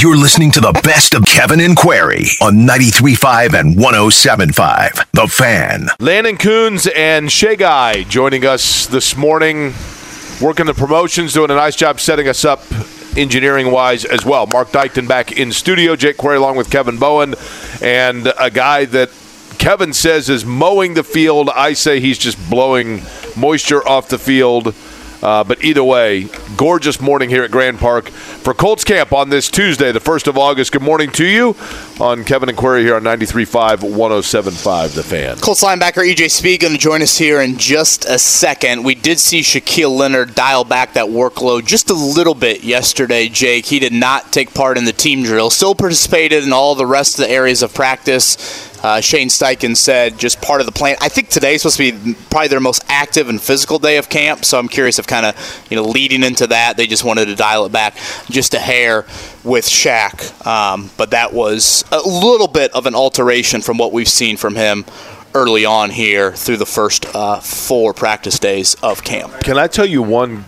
You're listening to the best of Kevin and Query on 93.5 and 107.5. The Fan. Landon Coons and Shay Guy joining us this morning, working the promotions, doing a nice job setting us up engineering wise as well. Mark Dykton back in studio, Jake Query along with Kevin Bowen, and a guy that Kevin says is mowing the field. I say he's just blowing moisture off the field. Uh, but either way, gorgeous morning here at Grand Park for Colts camp on this Tuesday, the 1st of August. Good morning to you on Kevin and Query here on 93.5, 107.5, The Fan. Colts linebacker EJ Speed going to join us here in just a second. We did see Shaquille Leonard dial back that workload just a little bit yesterday, Jake. He did not take part in the team drill, still participated in all the rest of the areas of practice. Uh, Shane Steichen said just part of the plan. I think today is supposed to be probably their most active and physical day of camp, so I'm curious if kind of you know leading into that they just wanted to dial it back just a hair with Shaq. Um, but that was a little bit of an alteration from what we've seen from him early on here through the first uh, four practice days of camp. Can I tell you one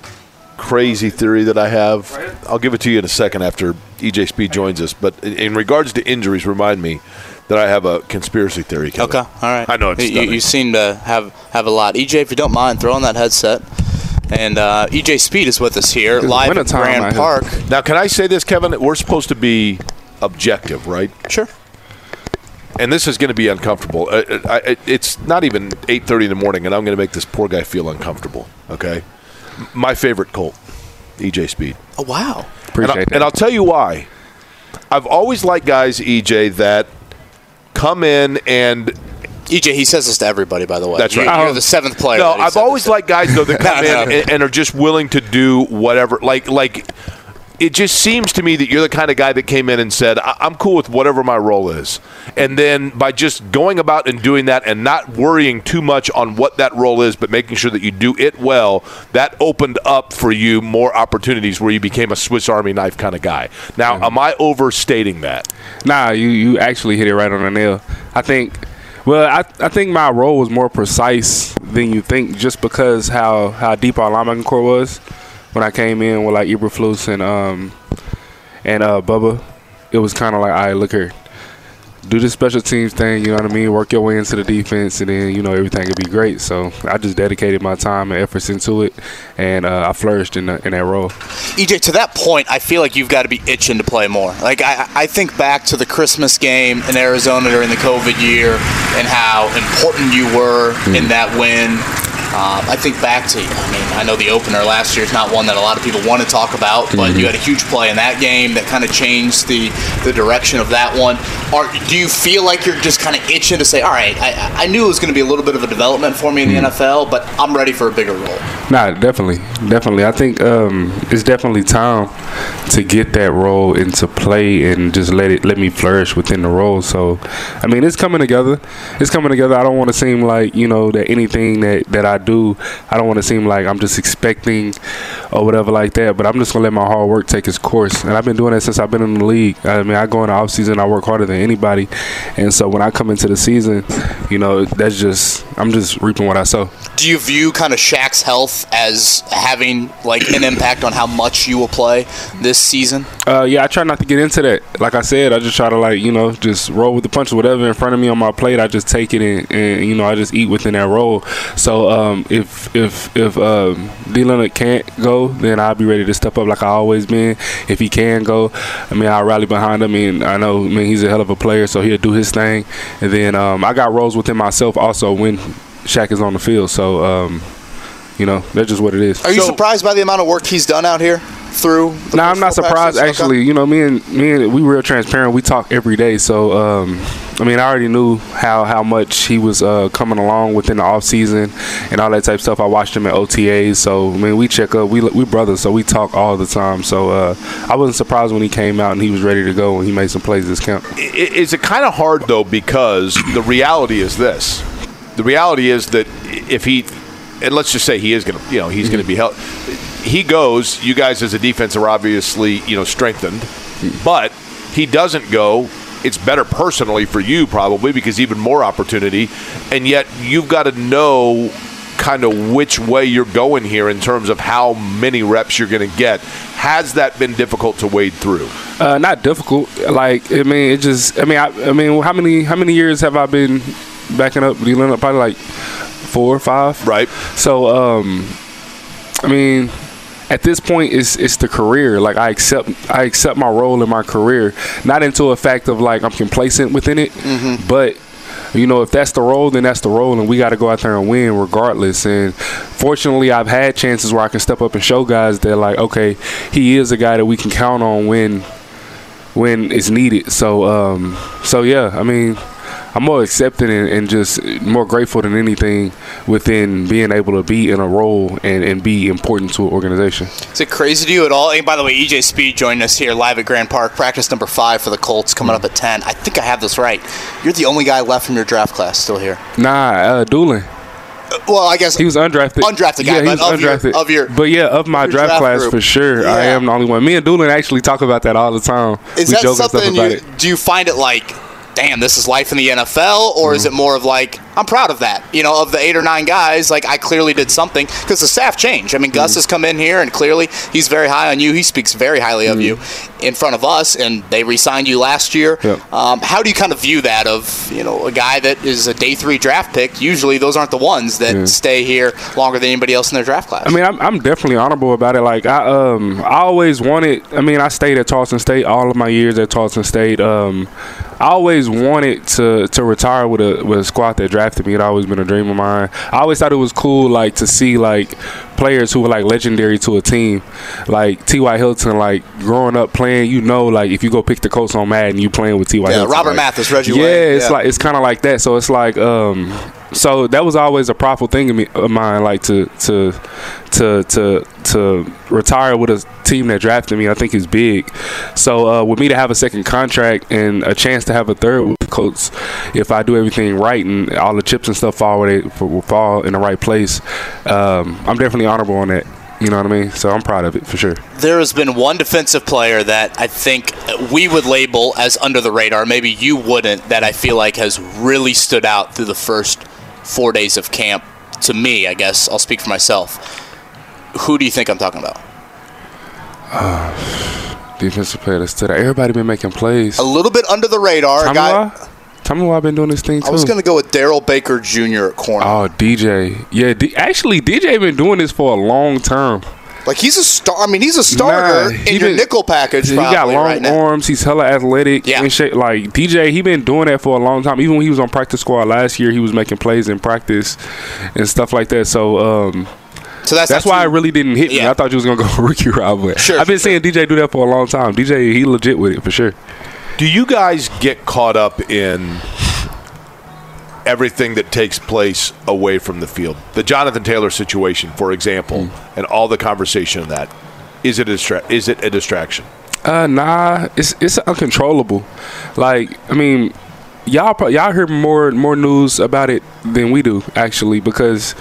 crazy theory that I have? I'll give it to you in a second after EJ Speed joins us. But in regards to injuries, remind me that I have a conspiracy theory. Kevin. Okay, all right. I know it's you, you seem to have have a lot. EJ, if you don't mind, throw on that headset. And uh, EJ Speed is with us here, live at wintertime Grand out here. Park. Now, can I say this, Kevin? We're supposed to be objective, right? Sure. And this is going to be uncomfortable. Uh, uh, I, I, it's not even 8:30 in the morning, and I'm going to make this poor guy feel uncomfortable. Okay. My favorite Colt, EJ Speed. Oh wow. Appreciate and, I, that. and I'll tell you why. I've always liked guys, EJ, that come in and EJ, he says this to everybody, by the way. That's right. You- You're the seventh player. No, I've always liked guys though that come No, in and, and are just willing to do whatever. Like like it just seems to me that you're the kind of guy that came in and said, I- "I'm cool with whatever my role is," and then by just going about and doing that and not worrying too much on what that role is, but making sure that you do it well, that opened up for you more opportunities where you became a Swiss Army knife kind of guy. Now, am I overstating that? Nah, you you actually hit it right on the nail. I think. Well, I, I think my role was more precise than you think, just because how, how deep our linebacking core was when I came in with like Eberflus and um and uh Bubba. It was kind of like, all right, look here, do this special teams thing. You know what I mean? Work your way into the defense, and then you know everything will be great. So I just dedicated my time and efforts into it, and uh, I flourished in, the, in that role. EJ, to that point, I feel like you've got to be itching to play more. Like I, I think back to the Christmas game in Arizona during the COVID year and how important you were in that win. Um, I think back to, I mean, I know the opener last year is not one that a lot of people want to talk about, but you had a huge play in that game that kind of changed the, the direction of that one. Are, do you feel like you're just kind of itching to say, all right, I, I knew it was going to be a little bit of a development for me in the NFL, but I'm ready for a bigger role? Nah, definitely, definitely. I think um, it's definitely time to get that role into play and just let it let me flourish within the role. So, I mean, it's coming together. It's coming together. I don't want to seem like you know that anything that that I do, I don't want to seem like I'm just expecting or whatever like that. But I'm just gonna let my hard work take its course, and I've been doing that since I've been in the league. I mean, I go in the off season, I work harder than anybody, and so when I come into the season, you know, that's just I'm just reaping what I sow. do you view kind of Shaq's health as having like an impact on how much you will play this season? Uh, yeah, I try not to get into that. Like I said, I just try to like you know just roll with the punches. Whatever in front of me on my plate, I just take it and, and you know I just eat within that role. So um, if if if um, D Leonard can't go, then I'll be ready to step up like I always been. If he can go, I mean I'll rally behind him. And I know, I mean he's a hell of a player, so he'll do his thing. And then um, I got roles within myself also when Shaq is on the field. So um, you know that's just what it is. Are you surprised by the amount of work he's done out here through? the No, I'm not surprised. practices? Actually, you know, me and me and we real transparent. We talk every day, so um, I mean, I already knew how how much he was uh, coming along within the off season and all that type of stuff. I watched him at OTAs, so I mean, we check up. We we brothers, so we talk all the time. So uh, I wasn't surprised when he came out and he was ready to go and he made some plays this camp. I- Is it kind of hard though because the reality is this: the reality is that if he and let's just say he is going to, you know, he's going to be held. He goes. You guys as a defense are obviously, you know, strengthened, but he doesn't go. It's better personally for you probably because even more opportunity, and yet you've got to know kind of which way you're going here in terms of how many reps you're going to get. Has that been difficult to wade through? Uh, not difficult. Like I mean, it just. I mean, I, I mean, how many how many years have I been backing up D. Leonard? Probably like four or five. Right. So, um, I mean, at this point, it's it's the career. Like I accept I accept my role in my career, not into a fact of like I'm complacent within it, but. You know, if that's the role, then that's the role, and we got to go out there and win regardless. And fortunately, I've had chances where I can step up and show guys that, like, okay, he is a guy that we can count on when when it's needed. So, um, so yeah, I mean, I'm more accepting and, and just more grateful than anything within being able to be in a role and, and be important to an organization. Is it crazy to you at all? And by the way, EJ Speed joined us here live at Grand Park. Practice number five for the Colts coming up at 10. I think I have this right. You're the only guy left from your draft class still here. Nah, uh, Dulin. Well, I guess He was undrafted. Undrafted guy, yeah, he but was of your- undrafted. of your- but yeah, of my draft, draft class group. for sure. I am the only one. Me and Dulin actually talk about that all the time. Is we that joke and stuff something you, do you find it like, damn, this is life in the NFL, or Mm-hmm. is it more of like, I'm proud of that? You know, of the eight or nine guys, like I clearly did something because the staff changed. I mean, Mm-hmm. Gus has come in here and clearly he's very high on you. He speaks very highly of you Mm-hmm. in front of us, and they re-signed you last year. Yep. Um, how do you kind of view that? Of you know, a guy that is a day three draft pick. Usually, those aren't the ones that stay here longer than anybody else in their draft class. I mean, I'm, I'm definitely honorable about it. Like I, um, I always wanted. I mean, I stayed at Tarleton State all of my years at Tarleton State. Um, I always wanted to to retire with a with a squad that drafted me. It always been a dream of mine. I always thought it was cool, like to see like players who were like legendary to a team, like T.Y. Hilton. Like growing up playing, you know, like if you go pick the Colts on Madden, you playing with T.Y. Yeah, Hilton. Robert like, Mathis, Reggie Yeah, Wayne, it's yeah. like it's kind of like that. So it's like, um, so that was always a prideful thing of, me, of mine, like to to to to to retire with a team that drafted me. I think is big. So uh, with me to have a second contract and a chance to have a third Colts, if I do everything right and all the chips and stuff fall where they will fall in the right place, um, I'm definitely honorable on that. You know what I mean? So I'm proud of it for sure. there has been one defensive player that I think we would label as under the radar. Maybe you wouldn't. That I feel like has really stood out through the first four days of camp. To me, I guess I'll speak for myself. Who do you think I'm talking about? Defensive player that stood out. Everybody been making plays. A little bit under the radar. a guy, Tamiwa? Tamiwa been doing this thing too. I was going to go with Darrell Baker Jr. at corner. Oh, DJ. Yeah, D- actually, DJ been doing this for a long term. like he's a star. I mean, he's a starter Nah, in your been- nickel package. He got long right arms. He's hella athletic. Yeah. shit. Like DJ, he been doing that for a long time. Even when he was on practice squad last year, he was making plays in practice and stuff like that. So um, So that's that's why too- it really didn't hit me. I thought you was gonna go rookie route, but Sure, I've been sure, seeing DJ do that for a long time. DJ, he legit with it for sure. Do you guys get caught up in everything that takes place away from the field? The Jonathan Taylor situation, for example, and all the conversation of that. Is it a distra- is it a distraction? Uh, nah, it's it's uncontrollable. Like, I mean, y'all pro- y'all hear more more news about it than we do actually because,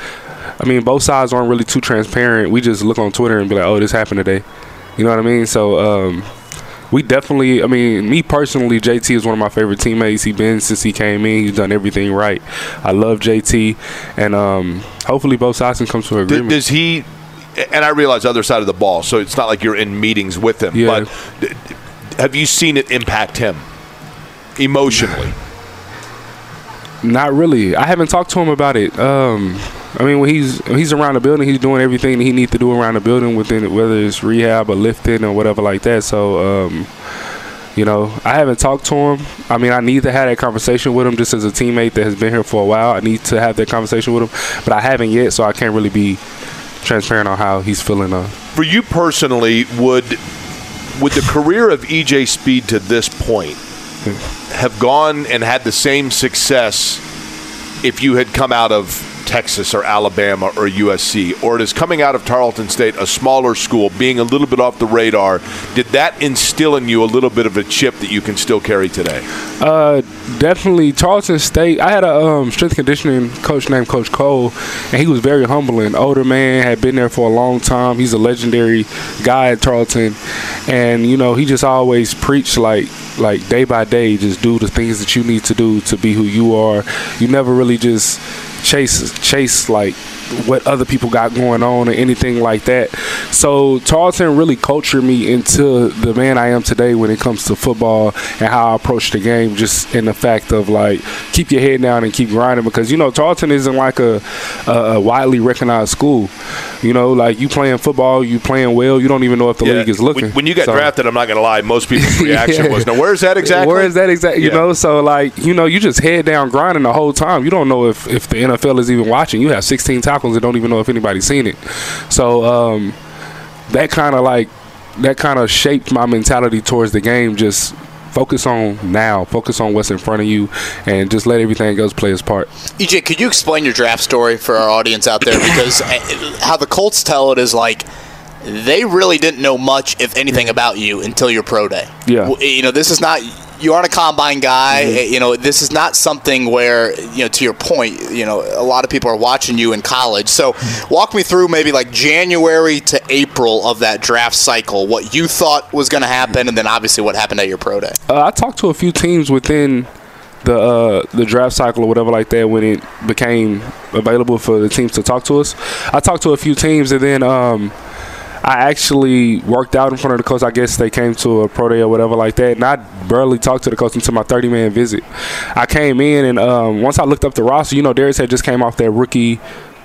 I mean, both sides aren't really too transparent. We just look on Twitter and be like, oh, this happened today. You know what I mean? So, um, we definitely. I mean, me personally, JT is one of my favorite teammates. He's been since he came in. He's done everything right. I love JT, and um, hopefully both sides can come to an agreement. does he? And I realize other side of the ball, so it's not like you're in meetings with him. Yeah. But have you seen it impact him emotionally? Not really. I haven't talked to him about it. Um, I mean, when he's when he's around the building, he's doing everything that he needs to do around the building, within whether it's rehab or lifting or whatever like that. So, um, you know, I haven't talked to him. I mean, I need to have that conversation with him just as a teammate that has been here for a while. I need to have that conversation with him, but I haven't yet, so I can't really be transparent on how he's feeling. Uh, For you personally, would would the career of EJ Speed to this point have gone and had the same success if you had come out of Texas or Alabama or USC, or does coming out of Tarleton State, a smaller school, being a little bit off the radar, did that instill in you a little bit of a chip that you can still carry today? Uh, definitely Tarleton State. I had a um, strength conditioning coach named Coach Cole, and he was very humbling. Older man, had been there for a long time. He's a legendary guy at Tarleton, and you know he just always preached like like day by day, just do the things that you need to do to be who you are. You never really just chase chase like what other people got going on or anything like that. So Tarleton really cultured me into the man I am today when it comes to football and how I approach the game. Just in the fact of like keep your head down and keep grinding because you know Tarleton isn't like a, a, a widely recognized school. You know, like you playing football, you playing well, you don't even know if the Yeah, league is looking. When, when you got So- drafted, I'm not going to lie, most people's reaction Yeah. was, "Now, where's that exactly?" Where is that exactly? You Yeah. know, so like you know, you just head down grinding the whole time. You don't know if if the NFL is even watching. You have 16 tackles and don't even know if anybody's seen it. So um, that kind of like that kind of shaped my mentality towards the game. Just focus on now, focus on what's in front of you, and just let everything else play its part. EJ, could you explain your draft story for our audience out there? Because uh, how the Colts tell it is like they really didn't know much, if anything, about you until your pro day. Yeah. You know, this is not. You aren't a combine guy. Mm-hmm. You know, this is not something where you know. To your point, you know, a lot of people are watching you in college. So, walk me through maybe like January to April of that draft cycle. What you thought was going to happen, and then obviously what happened at your pro day. Uh, I talked to a few teams within the uh, the draft cycle or whatever like that when it became available for the teams to talk to us. I talked to a few teams and then um, I actually worked out in front of the coach. I guess they came to a pro day or whatever like that, and I barely talked to the coach until my 30 man visit. I came in and um, once I looked up the roster, you know, Darius had just came off that rookie.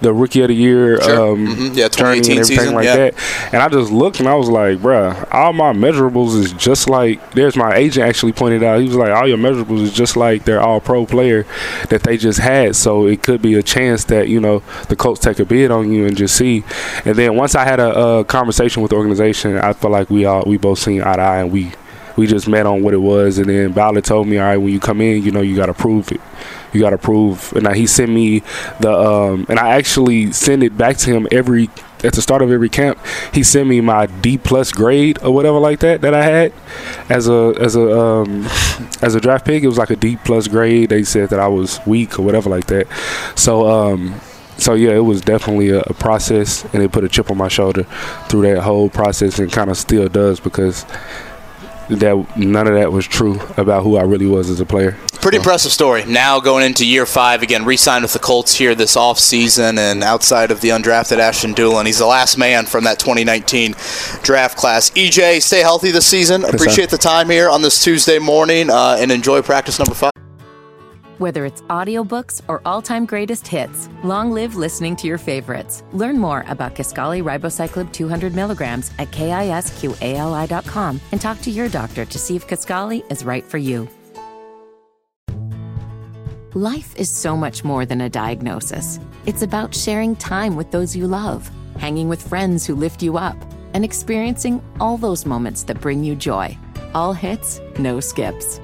The rookie of the year, Sure. um, Mhm. Yeah, journey 2018 and everything season, like yeah. that. And I just looked and I was like, bruh, all my measurables is just like. There's my agent actually pointed out. He was like, all your measurables is just like their all pro player that they just had. So it could be a chance that you know the Colts take a bid on you and just see. And then once I had a, a conversation with the organization, I felt like we all we both seen eye to eye and we. We just met on what it was, and then Ballard told me, "All right, when you come in, you know you got to prove it. You got to prove." And now he sent me the, um, and I actually send it back to him every at the start of every camp. He sent me my D plus grade or whatever like that that I had as a as a um, as a draft pick. It was like a D plus grade. They said that I was weak or whatever like that. So. Um, so yeah, it was definitely a, a process, and it put a chip on my shoulder through that whole process, and kind of still does because that none of that was true about who I really was as a player. Pretty impressive story. Now going into year five again, re-signed with the Colts here this offseason, and outside of the undrafted Ashton Dulin, he's the last man from that 2019 draft class. EJ, stay healthy this season. sir. Appreciate the time here on this Tuesday morning, uh, and enjoy practice number five. Whether it's audiobooks or all-time greatest hits, long live listening to your favorites. Learn more about Kisqali Ribociclib 200 milligrams at kisqali.com and talk to your doctor to see if Kisqali is right for you. Life is so much more than a diagnosis. It's about sharing time with those you love, hanging with friends who lift you up, and experiencing all those moments that bring you joy. All hits, no skips.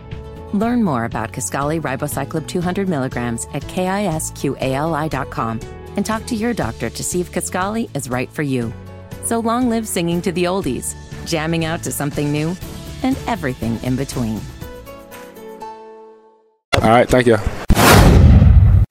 Learn more about Kisqali Ribociclib 200 milligrams at kisqali.com and talk to your doctor to see if Kisqali is right for you. So long live singing to the oldies, jamming out to something new, and everything in between. All right, thank you.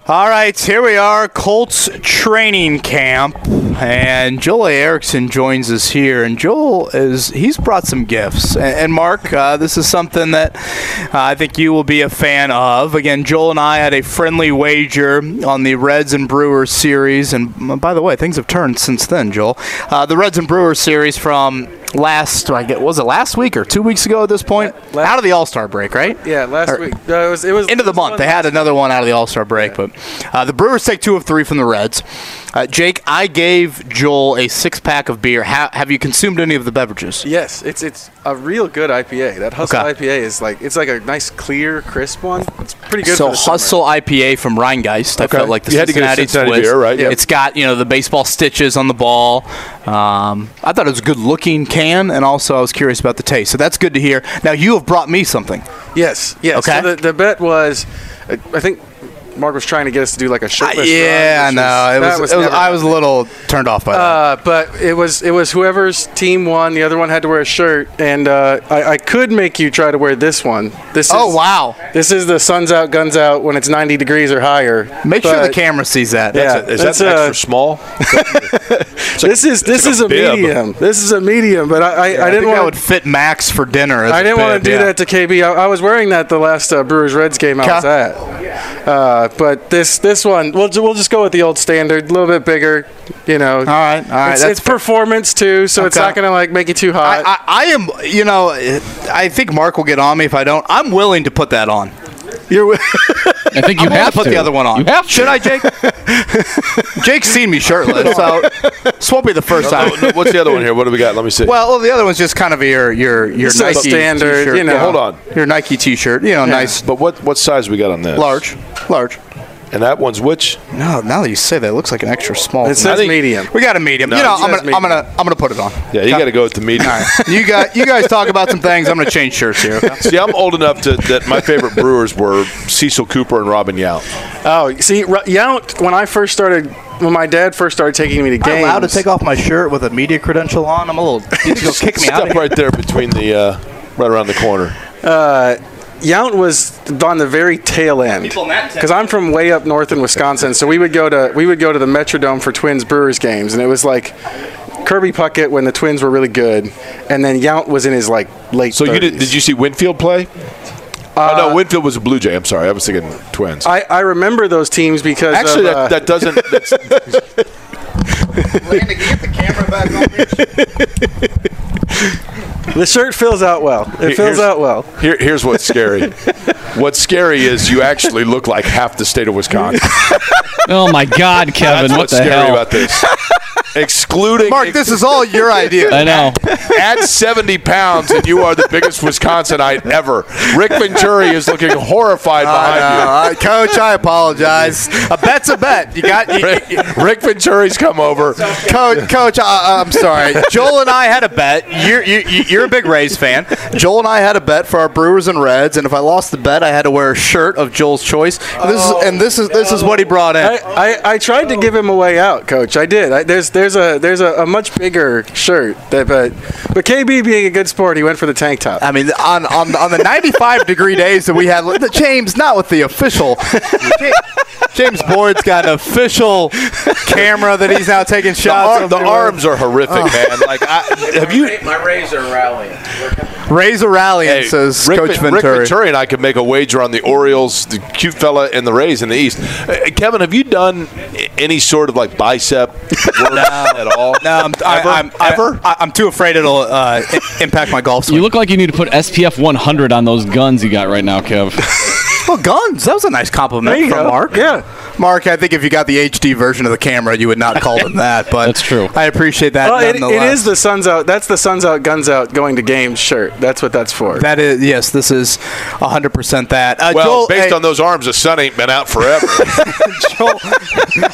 All right, here we are, Colts training camp, and Joel A. Erickson joins us here. And Joel is he's brought some gifts. And, and Mark, uh, this is something that uh, I think you will be a fan of. Again, Joel and I had a friendly wager on the Reds and Brewers series, and by the way, things have turned since then. Joel, uh, the Reds and Brewers series from last I get was it last week or two weeks ago at this point? last- out of the All Star break, right? Yeah, last Or- week. No, it was it was end of the month. They had another one out of the All Star break, but uh, the Brewers take two of three from the Reds. Uh, Jake, I gave Joel a six pack of beer. Ha- have you consumed any of the beverages? Yes, it's it's a real good IPA. That Hustle Okay. IPA is like it's like a nice clear, crisp one. It's pretty good. so for the summer. Hustle IPA from Rheingeist. I felt like the You had to get a Cincinnati, Cincinnati twist. beer, right? Yep. It's got you know the baseball stitches on the ball. Um, I thought it was a good looking can, and also I was curious about the taste. So that's good to hear. Now you have brought me something. Yes, yes. Okay. So the, the bet was, uh, I think Mark was trying to get us to do like a Uh, yeah, I run, which know. It that was, it was, I was a little turned off by that. uh, but it was it was whoever's team won. The other one had to wear a shirt, and uh, I, I could make you try to wear this one. This is, oh wow! This is the sun's out, guns out when it's 90 degrees or higher. Make sure the camera sees that. Yeah, Is that's, that uh, extra small? this is this like is a a, medium. This is a medium, but I, I, I I didn't think that want would fit Max for dinner. I didn't want to do yeah. that to KB. I, I was wearing that the last uh, Brewers Reds game I was Okay. at. Uh, but this this one, we'll we'll just go with the old standard, a little bit bigger. You know. All right, all right, It's, that's it's performance too, so it's not gonna like make you too hot. I, I, I am, you know, I think Mark will get on me if I don't. I'm willing to put that on. You're. I think you I'm have to put to. the other one on. You have to. Should I, Jake? Jake's seen me shirtless, so this won't be the first time. No, no, What's the other one here? What do we got? Let me see. Well, well, the other one's just kind of your your your It's Nike standard, t-shirt. you know. Yeah, Hold on. your Nike T-shirt. You know, nice, but what what size we got on this? large, large. And that one's which? No, now that you say that, it looks like an extra small. It to says medium. We got a medium. No, you know, I'm gonna, I'm gonna, I'm gonna put it on. Yeah, you got to go with the medium. All right. You got, you guys talk about some things. I'm gonna change shirts here. okay? See, I'm old enough to that my favorite brewers were Cecil Cooper and Robin Yount. oh, see, R- Yount. When I first started, when my dad first started taking me to Am I games, allowed to take off my shirt with a media credential on? I'm a little. You just go kick me out. Step right there between the uh, right around the corner. uh, Yount was on the very tail end People in that because I'm from way up north in Wisconsin. So we would go to we would go to the Metrodome for Twins Brewers games, and it was like Kirby Puckett when the Twins were really good, and then Yount was in his like late. So you did? Did you see Winfield play? oh no, Winfield was a Blue Jay. I'm sorry, I was thinking Twins. I, I remember those teams because Actually, of, uh, that, that doesn't. That's, Landon, get the camera back on here? the shirt fills out well. It fills here's- out well. here, here's what's scary. what's scary is you actually look like half the state of Wisconsin. Oh my God, Kevin! That's what what's the scary hell? about this. Excluding Mark, this is all your idea. I know. Add 70 pounds and you are the biggest Wisconsinite ever. Rick Venturi is looking horrified behind Uh, Coach, I apologize. A bet's a bet. You got, you. you, Rick, Rick Venturi's come over. Coach. Coach, I, I'm sorry. Joel and I had a bet. You're, you, you're a big Rays fan. Joel and I had a bet for our Brewers and Reds, and if I lost the bet, I had to wear a shirt of Joel's choice. And this is, and this is this is what he brought in. I, I, I tried to give him a way out, Coach. I did. I, there's there's a there's a, a much bigger shirt, that, but but KB being a good sport, he went for the tank top. I mean, on, on on the 95 degree days that we had, the James, not with the official. James, James Boyd's got an official camera that he's now taking The, shots ar- of. the arms are horrific, man. Like, I, have you? My Rays are rallying. Raise a rally, and says Rick, Coach Ven- Venturi. Rick Venturi and I could make a wager on the Orioles, the cute fella, and the Rays in the East. Uh, Kevin, have you done any sort of like bicep work at all? No, I'm, Ever? I'm, Ever? I, am too afraid it'll uh, impact my golf swing. You look like you need to put SPF 100 on those guns you got right now, Kev. well, guns. That was a nice compliment from go. Mark. Yeah. Mark, I think if you got the HD version of the camera, you would not call them that. But That's true. I appreciate that. Well, it, it nonetheless. the sun's out. That's the sun's out, guns out, going to games shirt. That's what that's for. That is yes. This is 100 percent that. Uh, Well, Joel, based hey, on those arms, the sun ain't been out forever. Joel,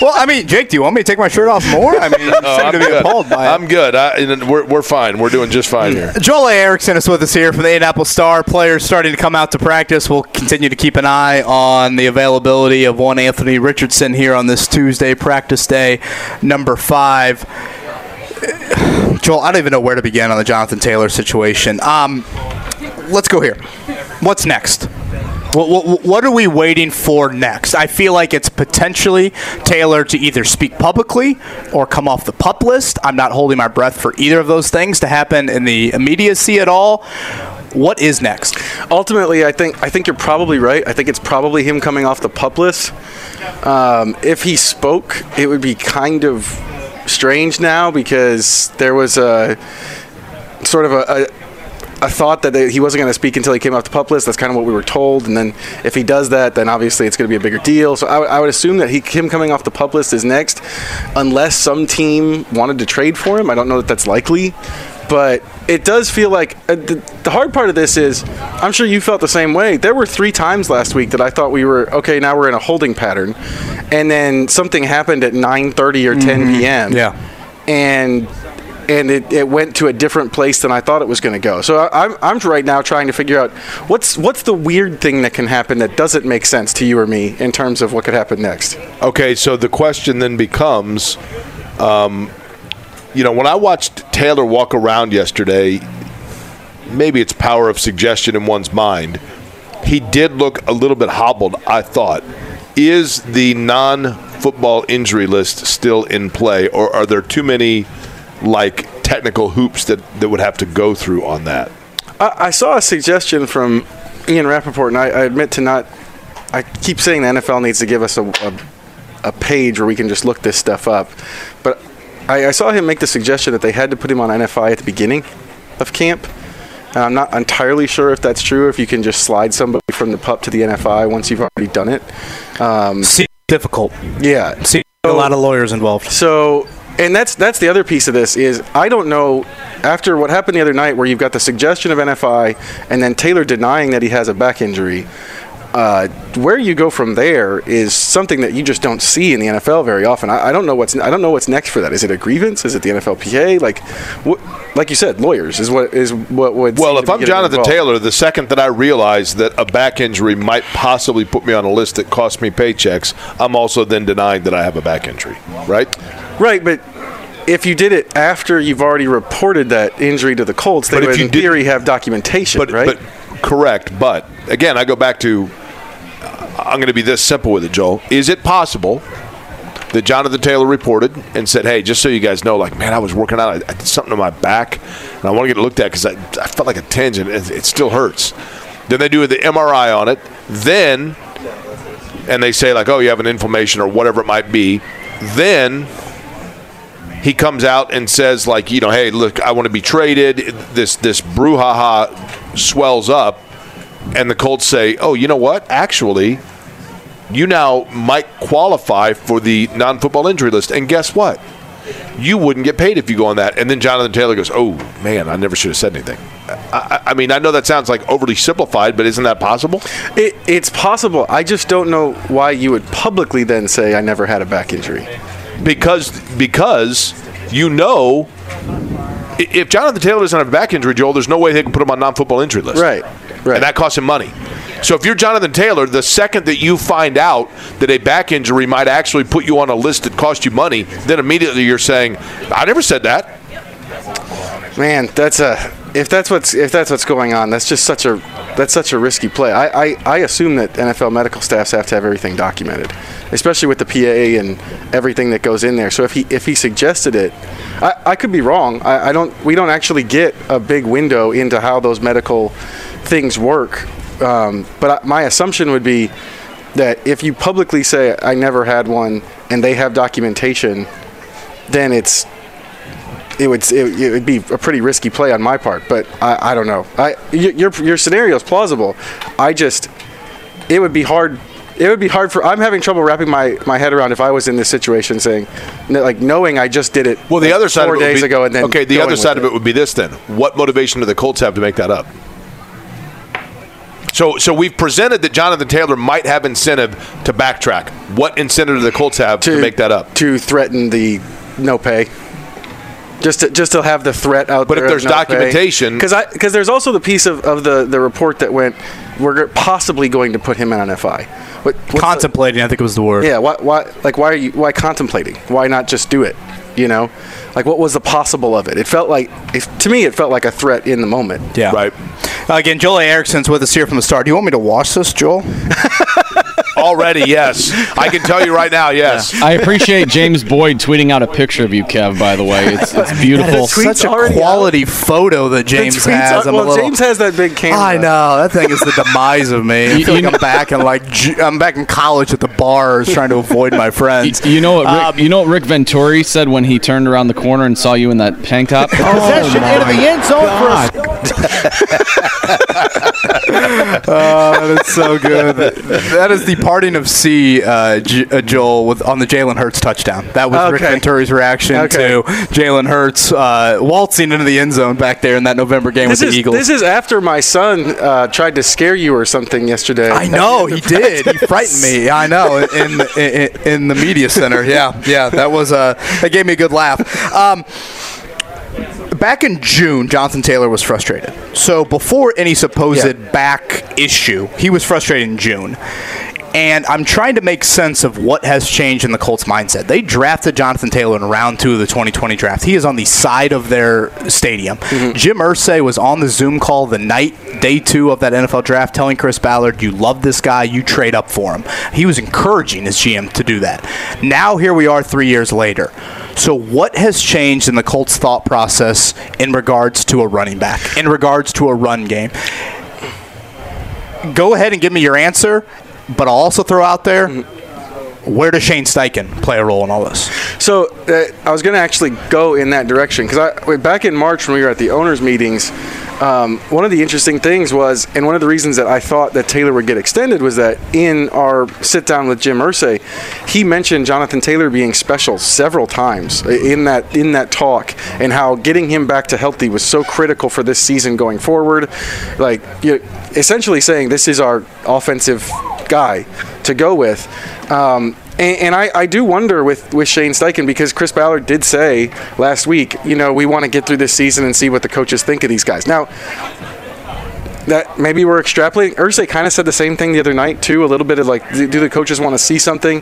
well, I mean, Jake, do you want me to take my shirt off more? I mean, you No, seem I'm to be good. appalled by it. I'm good. I, we're, we're fine. We're doing just fine here. Joel A. Erickson is with us here from the Indianapolis Star. Players starting to come out to practice. We'll continue to keep an eye on the availability of one Anthony Richardson here on this Tuesday, practice day number five. Joel, I don't even know where to begin on the Jonathan Taylor situation. Um, let's go here. What's next? What, what, what are we waiting for next? I feel like it's potentially Taylor to either speak publicly or come off the pup list. I'm not holding my breath for either of those things to happen in the immediacy at all. What is next? Ultimately, I think I think you're probably right. I think it's probably him coming off the pup list. Um, if he spoke, it would be kind of strange now because there was a sort of a. thought that he wasn't going to speak until he came off the pup list. That's kind of what we were told. And then if he does that, then obviously it's going to be a bigger deal. So I, would- I would assume that he, him coming off the pup list is next, unless some team wanted to trade for him. I don't know that that's likely, but it does feel like uh, the, the hard part of this is I'm sure you felt the same way. There were three times last week that I thought we were okay. Now we're in a holding pattern, and then something happened at 9:30 or 10 p.m. Yeah. and and it, it went to a different place than I thought it was going to go. So I, I'm I'm right now trying to figure out what's what's the weird thing that can happen that doesn't make sense to you or me in terms of what could happen next. Okay, so the question then becomes, um, you know, when I watched Taylor walk around yesterday, maybe it's power of suggestion in one's mind. He did look a little bit hobbled. I thought, is the non-football injury list still in play, or are there too many like technical hoops that that would have to go through on that? I, I saw a suggestion from Ian Rapoport, and I, I admit to not. I keep saying the NFL needs to give us a, a, a page where we can just look this stuff up, but I, I saw him make the suggestion that they had to put him on NFI at the beginning of camp. And I'm not entirely sure if that's true. If you can just slide somebody from the pup to the NFI once you've already done it. Um, difficult. yeah. Seems a lot of lawyers involved. So, and that's that's the other piece of this is I don't know after what happened the other night where you've got the suggestion of NFI and then Taylor denying that he has a back injury. Uh, where you go from there is something that you just don't see in the NFL very often. I, I don't know what's I don't know what's next for that. Is it a grievance? Is it the NFLPA? Like, what, like you said, lawyers is what is what would. Well, if I'm Jonathan involved. Taylor, the second that I realize that a back injury might possibly put me on a list that costs me paychecks, I'm also then denying that I have a back injury, right? right? But if you did it after you've already reported that injury to the Colts, they But if would you in did- theory have documentation, But, right? but correct. But again, I go back to I'm going to be this simple with it, Joel. Is it possible that Jonathan Taylor reported and said, "Hey, just so you guys know, like, man, I was working out, I, did something to my back, and I want to get it looked at because I, I felt like a tinge and it, it still hurts." Then they do the MRI on it. Then, and they say like, "Oh, you have an inflammation or whatever it might be." Then he comes out and says like you know hey look i want to be traded this this brouhaha swells up and the colts say oh you know what actually you now might qualify for the non-football injury list and guess what you wouldn't get paid if you go on that and then jonathan taylor goes oh man i never should have said anything I, I I mean i know that sounds like overly simplified but isn't that possible It, it's possible. I just don't know why you would publicly then say I never had a back injury. because because you know if Jonathan Taylor doesn't have a back injury, Joel, there's no way they can put him on non-football injury list. Right, right. And that costs him money. So if you're Jonathan Taylor, the second that you find out that a back injury might actually put you on a list that costs you money, then immediately you're saying, "I never said that." Man, that's a if that's what's if that's what's going on, that's just such a that's such a risky play. I, I, I assume that NFL medical staffs have to have everything documented, especially with the PA and everything that goes in there. So if he if he suggested it, I, I could be wrong. I, I don't we don't actually get a big window into how those medical things work. Um, but I, my assumption would be that if you publicly say I never had one and they have documentation, then it's it would it, it would be a pretty risky play on my part. But I, I don't know. I y- your your scenario is plausible. I just it would be hard. It would be hard for. I'm having trouble wrapping my, my head around if I was in this situation, saying, like, knowing I just did it. Well, the like, other side four of it would days be, ago, and then okay, the other side of it would be this then: what motivation do the Colts have to make that up? So, so we've presented that Jonathan Taylor might have incentive to backtrack. What incentive do the Colts have to, make that up? to threaten the no pay. Just to, just to have the threat out there. But if there's no documentation- because because there's also the piece of, of the, the report that went we're possibly going to put him in on FI. What, what's the- Contemplating, I think it was the word. yeah, why, why like why are you why contemplating? Why not just do it? You know, like what was the possible of it? It felt like if, to me it felt like a threat in the moment. Yeah. Right. Uh, again, Joel A. Erickson's with us here from the start. Do you want me to watch this, Joel? Already, yes. I can tell you right now, yes. I appreciate James Boyd tweeting out a picture of you, Kev. By the way, it's it's beautiful. tweet's Such a already quality photo that James has. are- I'm a well, little- James has that big camera. I know that thing is the demise of me. I You- feel you like I'm back in like I'm back in college at the bars trying to avoid my friends. You, you know what? Rick, Um, you know what Rick Venturi said when he turned around the corner and saw you in that tank top. Possession into the end zone for a Oh, that is so good. that is the parting of C, uh, J- uh, Joel, with on the Jalen Hurts touchdown. That was Rick Okay. Venturi's reaction Okay. to Jalen Hurts uh, waltzing into the end zone back there in that November game This with is the Eagles. this is after my son uh, tried to scare you or something yesterday. I know he did. He frightened me. I know in in, in the media center. Yeah, yeah. That was uh, that gave me a good laugh. Um, back in June, Jonathan Taylor was frustrated. So before any supposed Yeah. back issue, he was frustrated in June. And I'm trying to make sense of what has changed in the Colts mindset. They drafted Jonathan Taylor in round two of the 2020 draft. He is on the side of their stadium. Mm-hmm. Jim Irsay was on the Zoom call the night, day two of that NFL draft, telling Chris Ballard, You love this guy, you trade up for him. He was encouraging his GM to do that. Now, here we are three years later. So, what has changed in the Colts' thought process in regards to a running back, in regards to a run game? Go ahead and give me your answer, but I'll also throw out there where does Shane Steichen play a role in all this? So uh, I was going to actually go in that direction because back in March when we were at the owners' meetings, um, one of the interesting things was, and one of the reasons that I thought that Taylor would get extended was that in our sit down with Jim Irsay, he mentioned Jonathan Taylor being special several times in that in that talk, and how getting him back to healthy was so critical for this season going forward. Like, essentially saying this is our offensive guy to go with. Um, and, and I, I do wonder with, with Shane Steichen because Chris Ballard did say last week, you know, we want to get through this season and see what the coaches think of these guys. Now, that maybe we're extrapolating. Irsay kind of said the same thing the other night too. A little bit of like, do the coaches want to see something?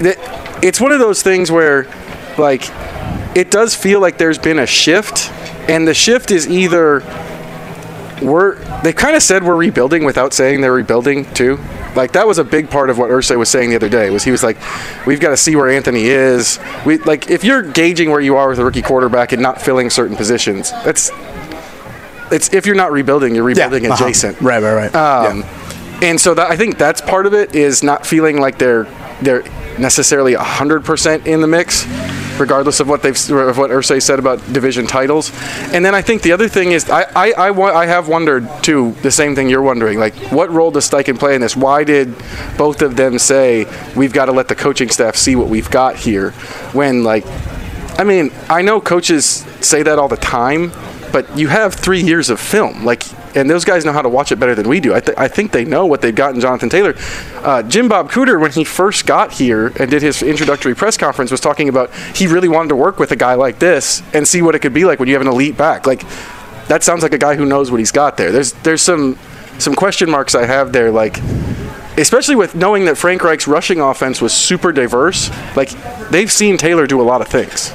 It's one of those things where, like, it does feel like there's been a shift, and the shift is either we're they kind of said we're rebuilding without saying they're rebuilding too. Like that was a big part of what Irsay was saying the other day. Was he was like, we've got to see where Anthony is. We like if you're gauging where you are with a rookie quarterback and not filling certain positions, that's it's if you're not rebuilding, you're rebuilding uh-huh. adjacent. Right, right, right. Um, And so that, I think that's part of it is not feeling like they're they're necessarily hundred percent in the mix, regardless of what they've of what Irsay said about division titles. And then I think the other thing is I I, I, I have wondered too the same thing you're wondering like what role does Steichen play in this? Why did both of them say we've got to let the coaching staff see what we've got here when like I mean, I know coaches say that all the time, but you have three years of film. Like, and those guys know how to watch it better than we do. I, th- I think they know what they've got in Jonathan Taylor. Uh, Jim Bob Cooter, when he first got here and did his introductory press conference, was talking about he really wanted to work with a guy like this and see what it could be like when you have an elite back. Like, that sounds like a guy who knows what he's got there. There's there's some some question marks I have there, like especially with knowing that Frank Reich's rushing offense was super diverse. Like they've seen Taylor do a lot of things.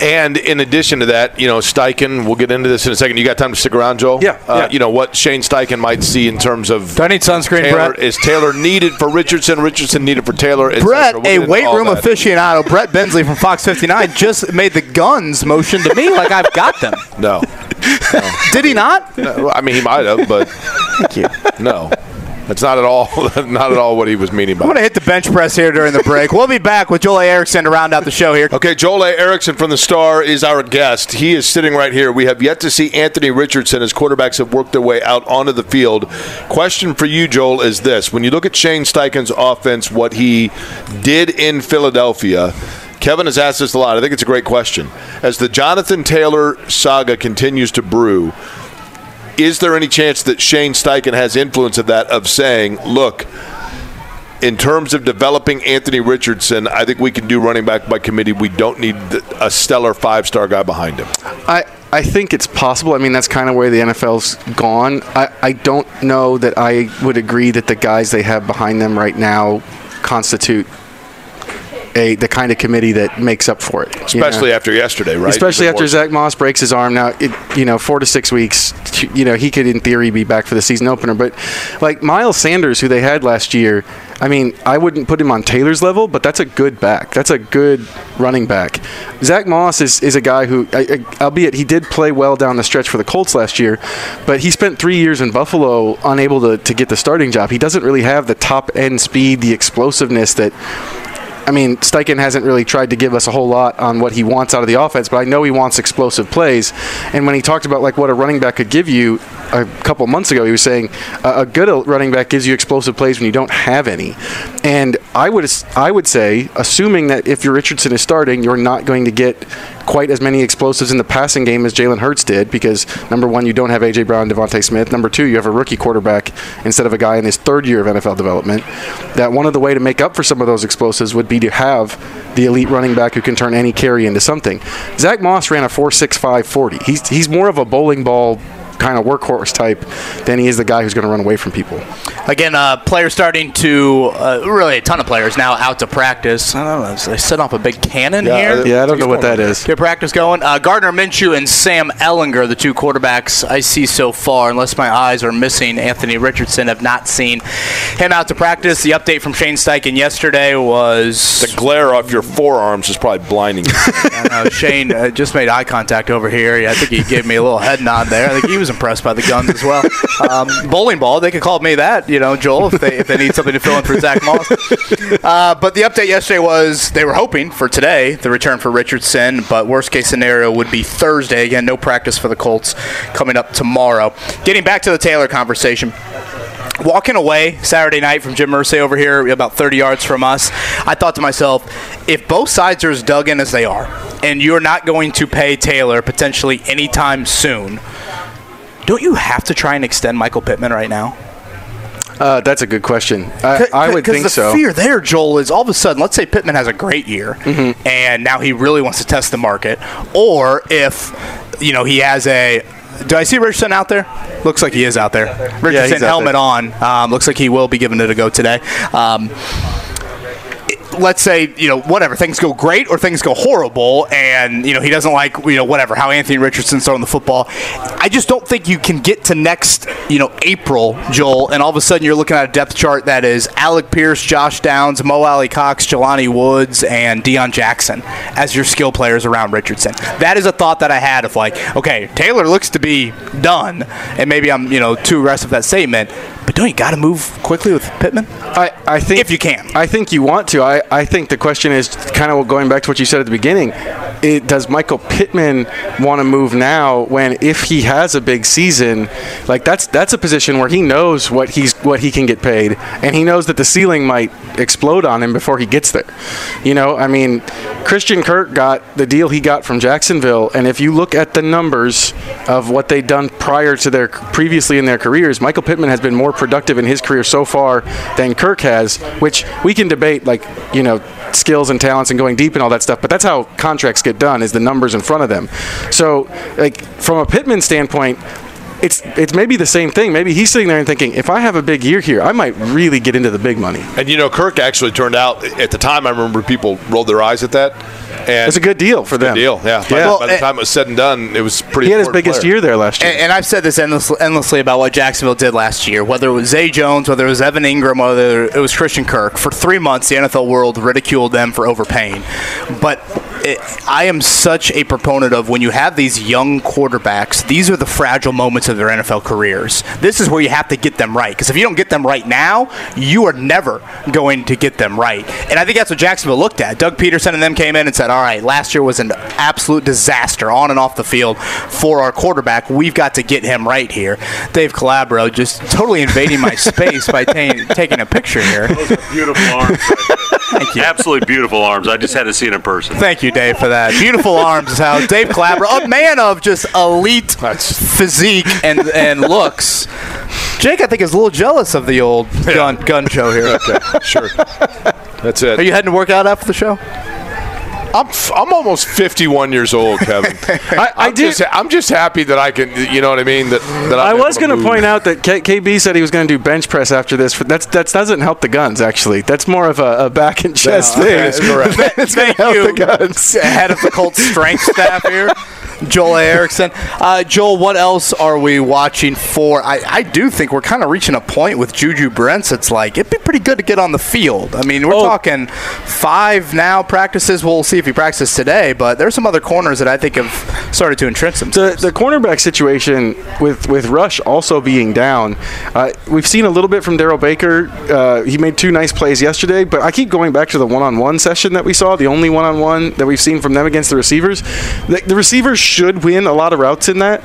And in addition to that, you know, Steichen, we'll get into this in a second. You got time to stick around, Joel? Yeah, Uh, yeah. You know, what Shane Steichen might see in terms of. Do I need sunscreen, Taylor, Brett? Is Taylor needed for Richardson? Richardson needed for Taylor? Brett. A weight room that. aficionado, Brett Bensley from Fox 59, just made the guns motion to me like I've got them. No. Did he not? No, I mean, he might have, but. Thank you. No. That's not at all not at all what he was meaning by I'm going to hit the bench press here during the break. We'll be back with Joel A. Erickson to round out the show here. Okay, Joel A. Erickson from the Star is our guest. He is sitting right here. We have yet to see Anthony Richardson as quarterbacks have worked their way out onto the field. Question for you, Joel, is this: When you look at Shane Steichen's offense, what he did in Philadelphia. Kevin has asked this a lot. I think it's a great question. As the Jonathan Taylor saga continues to brew, is there any chance that Shane Steichen has influence of that of saying, look, in terms of developing Anthony Richardson, I think we can do running back by committee. We don't need a stellar five star guy behind him. I, I think it's possible. I mean, that's kind of where the NFL's gone. I, I don't know that I would agree that the guys they have behind them right now constitute a the kind of committee that makes up for it. you Especially know? after yesterday, right? Especially after. Zach Moss breaks his arm. Now, it, you know, four to six weeks, you know, he could in theory be back for the season opener. But like Miles Sanders, who they had last year, I mean, I wouldn't put him on Taylor's level, but that's a good back. That's a good running back. Zach Moss is, is a guy who, I, I, albeit he did play well down the stretch for the Colts last year, but he spent three years in Buffalo unable to, to get the starting job. He doesn't really have the top end speed, the explosiveness that I mean, Steichen hasn't really tried to give us a whole lot on what he wants out of the offense, but I know he wants explosive plays. And when he talked about like what a running back could give you, a couple months ago. He was saying uh, a good running back gives you explosive plays when you don't have any. And I would I would say, assuming that if your Richardson is starting, you're not going to get quite as many explosives in the passing game as Jalen Hurts did because number one, you don't have AJ Brown, DeVonta Smith. Number two, you have a rookie quarterback instead of a guy in his third year of NFL development. That one of the way to make up for some of those explosives would be to have the elite running back who can turn any carry into something. Zach Moss ran a 4.65 40. He's he's more of a bowling ball kind of workhorse type than he is the guy who's going to run away from people. Again, uh, players starting to uh, really a ton of players now out to practice. I don't know. They set off a big cannon yeah, here. Yeah, I don't know what that is. Get practice going. Uh, Gardner Minshew and Sam Ehlinger, the two quarterbacks I see so far. Unless my eyes are missing, Anthony Richardson have not seen him out to practice. The update from Shane Steichen yesterday was the glare off your forearms is probably blinding. I know, Shane uh, just made eye contact over here. I think he gave me a little head nod there. I think he was impressed by the guns as well. Um, bowling ball, they could call me that, you know, Joel, if they, if they need something to fill in for Zack Moss. Uh, but the update yesterday was they were hoping for today, the return for Richardson, but worst case scenario would be Thursday. Again, no practice for the Colts coming up tomorrow. Getting back to the Taylor conversation walking away Saturday night from Jim Irsay over here, about 30 yards from us, I thought to myself, if both sides are as dug in as they are, and you're not going to pay Taylor potentially anytime soon, don't you have to try and extend Michael Pittman right now? Uh, that's a good question. I, I would think the so. fear there, Joel, is all of a sudden, let's say Pittman has a great year, mm-hmm. and now he really wants to test the market, or if you know he has a. Do I see Richardson out there? Looks like he is out there. Richardson yeah, helmet there. on. Um, looks like he will be giving it a go today. Um, let's say you know whatever things go great or things go horrible, and you know he doesn't like you know whatever how Anthony Richardson's throwing the football. I just don't think you can get to next you know April, Joel, and all of a sudden you're looking at a depth chart that is Alec Pierce, Josh Downs, Mo Alie-Cox, Jelani Woods, and Deon Jackson as your skill players around Richardson. That is a thought that I had of like, okay, Taylor looks to be done, and maybe I'm you know too aggressive that statement, but don't you got to move quickly with Pittman? I, I think if you can, I think you want to. I, I think the question is kind of going back to what you said at the beginning. It, does Michael Pittman want to move now when if he has a big season, like that's that's a position where he knows what he's what he can get paid, and he knows that the ceiling might explode on him before he gets there. You know, I mean, Christian Kirk got the deal he got from Jacksonville, and if you look at the numbers of what they'd done prior to their previously in their careers, Michael Pittman has been more productive in his career so far than Kirk has, which we can debate like, you know, skills and talents and going deep and all that stuff, but that's how contracts get done is the numbers in front of them. So, like from a Pittman standpoint, it's it's maybe the same thing. Maybe he's sitting there and thinking, if I have a big year here, I might really get into the big money. And you know, Kirk actually turned out at the time. I remember people rolled their eyes at that. And it's a good deal for them. deal, yeah. By, yeah. by the time it was said and done, it was pretty. He had his biggest player. year there last year. And, and I've said this endless, endlessly about what Jacksonville did last year. Whether it was Zay Jones, whether it was Evan Engram, whether it was Christian Kirk. For three months, the NFL world ridiculed them for overpaying. But it, I am such a proponent of when you have these young quarterbacks, these are the fragile moments of their NFL careers. This is where you have to get them right. Because if you don't get them right now, you are never going to get them right. And I think that's what Jacksonville looked at. Doug Pederson and them came in and said, all right, last year was an absolute disaster on and off the field for our quarterback. We've got to get him right here. Dave Calabro just totally invading my space by ta- taking a picture here. Those are beautiful arms. Right Thank you. Absolutely beautiful arms. I just had to see it in person. Thank you, Dave, for that. Beautiful arms is how Dave Calabro, a man of just elite physique and and looks. Jake, I think, is a little jealous of the old gun gun show here. Okay, sure. That's it. Are you heading to work out after the show? I'm, f- I'm almost 51 years old, Kevin. I, I am just I'm just happy that I can, you know what I mean. That, that I was going going to point out that K- KB said he was going to do bench press after this. But that's that doesn't help the guns. Actually, that's more of a, a back and chest No, thing. that's correct. it's going Thank to help you, the guns. head of the Colts strength staff here. Joel Erickson. Uh, Joel, what else are we watching for? I, I do think we're kind of reaching a point with Juju Brents. It's like it'd be pretty good to get on the field. I mean, we're Oh. talking five now practices. We'll see if he practices today, but there's some other corners that I think have started to entrench The, themselves. the cornerback situation with, with Rush also being down, uh, we've seen a little bit from Darrell Baker. Uh, he made two nice plays yesterday, but I keep going back to the one-on-one session that we saw, the only one-on-one that we've seen from them against the receivers. The, the receivers should win a lot of routes in that,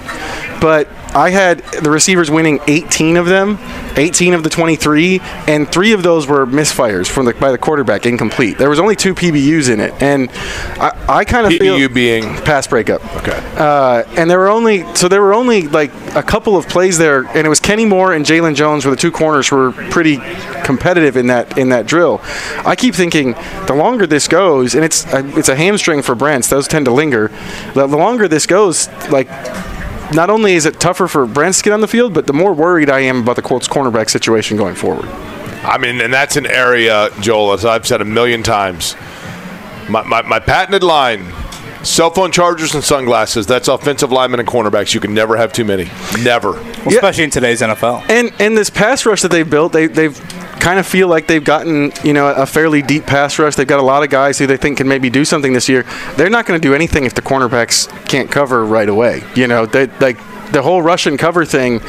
but I had the receivers winning 18 of them, 18 of the 23, and three of those were misfires from the by the quarterback, incomplete. There was only two PBUs in it, and I, I kind of feel PBU being pass breakup. Okay. Uh, and there were only so there were only like a couple of plays there, and it was Kenny Moore and Jaylon Jones were the two corners who were pretty competitive in that in that drill. I keep thinking the longer this goes, and it's a, it's a hamstring for Brents; those tend to linger. The, the longer this goes, like. Not only is it tougher for Brents to get on the field, but the more worried I am about the Colts cornerback situation going forward. I mean, and that's an area, Joel, as I've said a million times. My, my, my patented line cell phone chargers and sunglasses. That's offensive linemen and cornerbacks. You can never have too many. Never. Well, especially in today's NFL. And and this pass rush that they've built, they they've kind of feel like they've gotten you know a fairly deep pass rush. They've got a lot of guys who they think can maybe do something this year. They're not going to do anything if the cornerbacks can't cover right away. You know, they like the whole rush and cover thing.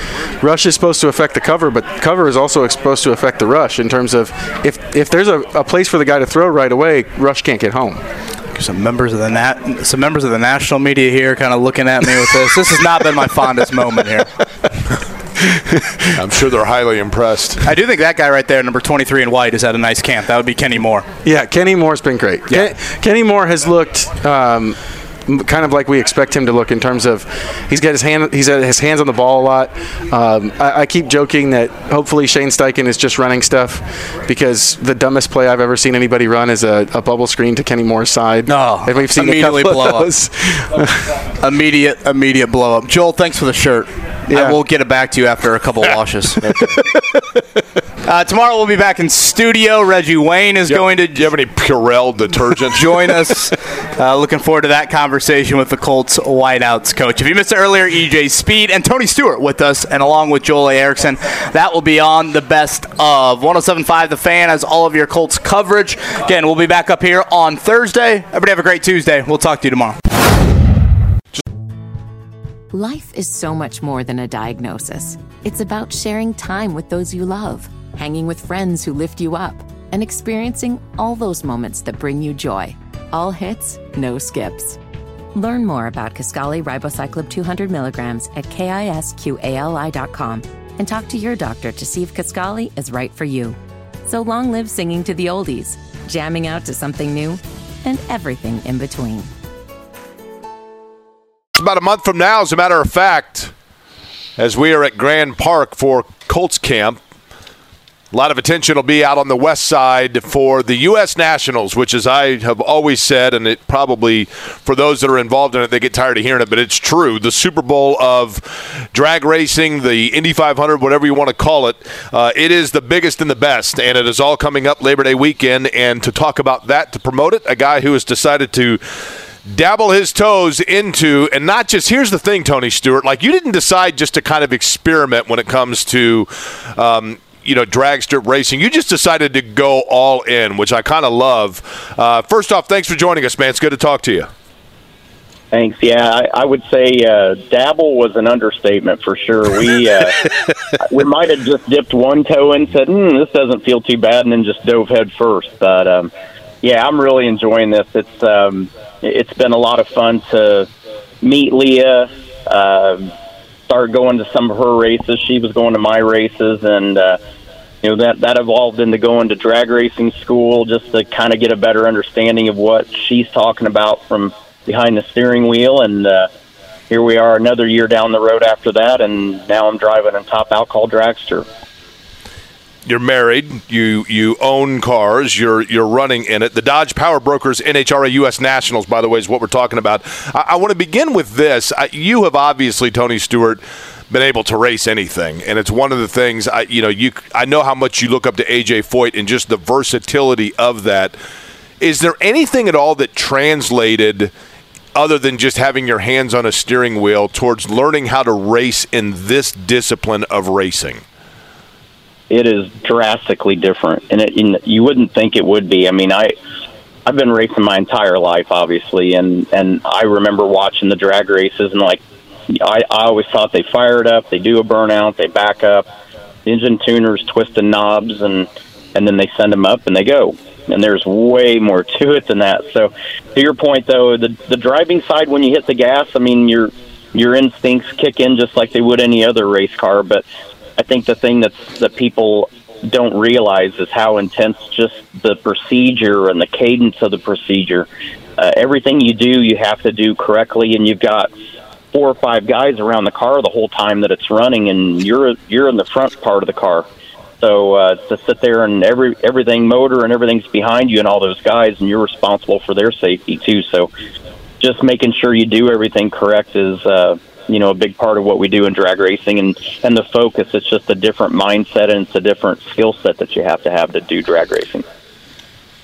Rush is supposed to affect the cover, but cover is also supposed to affect the rush in terms of if if there's a, a place for the guy to throw right away, rush can't get home. Some members of the nat- some members of the national media here, kind of looking at me with this. This has not been my fondest moment here. I'm sure they're highly impressed. I do think that guy right there, number 23 in white, is at a nice camp. That would be Kenny Moore. Yeah, Kenny Moore's been great. Yeah. Ken- Kenny Moore has looked um, m- kind of like we expect him to look in terms of he's got his hand he's got his hands on the ball a lot. Um, I, I keep joking that hopefully Shane Steichen is just running stuff because the dumbest play I've ever seen anybody run is a, a bubble screen to Kenny Moore's side. No, and we've seen immediately blow of those. up. immediate, immediate blow up. Joel, thanks for the shirt. Yeah. I will get it back to you after a couple washes. Uh, tomorrow we'll be back in studio. Reggie Wayne is going to Do you have any Purell detergent? join us. Uh, looking forward to that conversation with the Colts wideouts coach. If you missed it earlier, EJ Speed and Tony Stewart with us, and along with Joel A. Erickson. That will be on the best of 1075 The Fan has all of your Colts coverage. Again, we'll be back up here on Thursday. Everybody have a great Tuesday. We'll talk to you tomorrow. Life is so much more than a diagnosis. It's about sharing time with those you love, hanging with friends who lift you up, and experiencing all those moments that bring you joy. All hits, no skips. Learn more about Kisqali Ribociclib 200 milligrams at kisqali.com and talk to your doctor to see if Kisqali is right for you. So long live singing to the oldies, jamming out to something new, and everything in between. About a month from now, as a matter of fact, as we are at Grand Park for Colts camp, a lot of attention will be out on the west side for the U.S. Nationals, which, as I have always said, and it probably, for those that are involved in it, they get tired of hearing it, but it's true. The Super Bowl of drag racing, the Indy 500, whatever you want to call it, uh, it is the biggest and the best, and it is all coming up Labor Day weekend. And to talk about that, to promote it, a guy who has decided to dabble his toes into and not just here's the thing tony stewart like you didn't decide just to kind of experiment when it comes to um, you know drag strip racing you just decided to go all in which i kind of love uh, first off thanks for joining us man it's good to talk to you Thanks. Yeah, I, I would say uh, dabble was an understatement for sure. We uh, we might have just dipped one toe and said, hmm, "This doesn't feel too bad," and then just dove head first. But um, yeah, I'm really enjoying this. It's um, it's been a lot of fun to meet Leah. Um started going to some of her races. She was going to my races, and uh, you know that that evolved into going to drag racing school just to kind of get a better understanding of what she's talking about from behind the steering wheel. And uh, here we are, another year down the road after that, and now I'm driving a top alcohol dragster. You're married. You you own cars. You're you're running in it. The dodge power brokers nhra us nationals by the way is what we're talking about. I, I want to begin with this. I, you have obviously tony stewart been able to race anything and it's one of the things i you know you i know how much you look up to aj foyt and just the versatility of that. Is there anything at all that translated other than just having your hands on a steering wheel towards learning how to race in this discipline of racing it is drastically different, and, it, and you wouldn't think it would be. I mean, I I've been racing my entire life, obviously, and and I remember watching the drag races, and like I, I always thought they fired up, they do a burnout, they back up, the engine tuners twisting knobs, and and then they send them up and they go. And there's way more to it than that. So, to your point, though, the the driving side when you hit the gas, I mean, you're your instincts kick in just like they would any other race car. But I think the thing that's that people don't realize is how intense just the procedure and the cadence of the procedure. Uh, everything you do, you have to do correctly, and you've got four or five guys around the car the whole time that it's running, and you're you're in the front part of the car. So uh, to sit there and every everything motor and everything's behind you and all those guys, and you're responsible for their safety too. So just making sure you do everything correct is uh, you know a big part of what we do in drag racing and and the focus. It's just a different mindset and it's a different skill set that you have to have to do drag racing.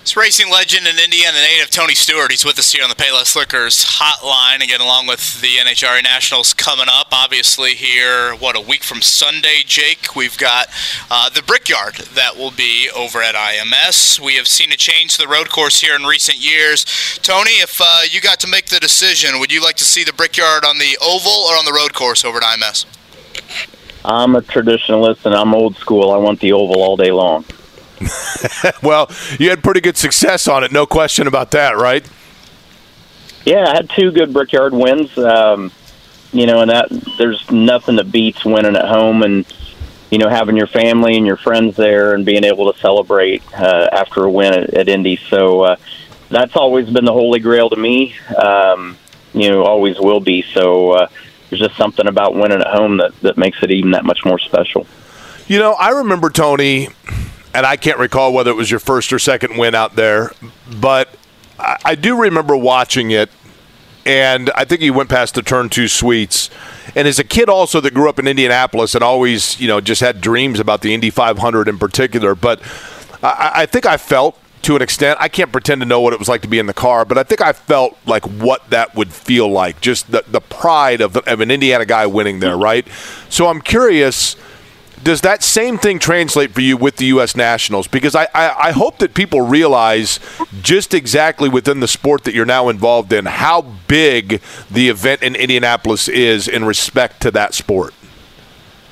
It's racing legend and Indiana native Tony Stewart. He's with us here on the Payless Liquors hotline again, along with the NHRA Nationals coming up. Obviously, here, what, a week from Sunday, Jake, we've got uh, the Brickyard that will be over at IMS. We have seen a change to the road course here in recent years. Tony, if uh, you got to make the decision, would you like to see the Brickyard on the oval or on the road course over at IMS? I'm a traditionalist and I'm old school. I want the oval all day long. well, you had pretty good success on it, no question about that, right? Yeah, I had two good Brickyard wins. Um, you know, and that there's nothing that beats winning at home and you know having your family and your friends there and being able to celebrate uh, after a win at, at Indy. So uh, that's always been the holy grail to me. Um, you know, always will be. So uh, there's just something about winning at home that that makes it even that much more special. You know, I remember Tony and I can't recall whether it was your first or second win out there, but I, I do remember watching it, and I think he went past the turn two suites. And as a kid, also that grew up in Indianapolis and always, you know, just had dreams about the Indy 500 in particular. But I, I think I felt to an extent. I can't pretend to know what it was like to be in the car, but I think I felt like what that would feel like. Just the, the pride of, the, of an Indiana guy winning there, right? So I'm curious does that same thing translate for you with the U.S. Nationals? Because I, I, I, hope that people realize just exactly within the sport that you're now involved in how big the event in Indianapolis is in respect to that sport.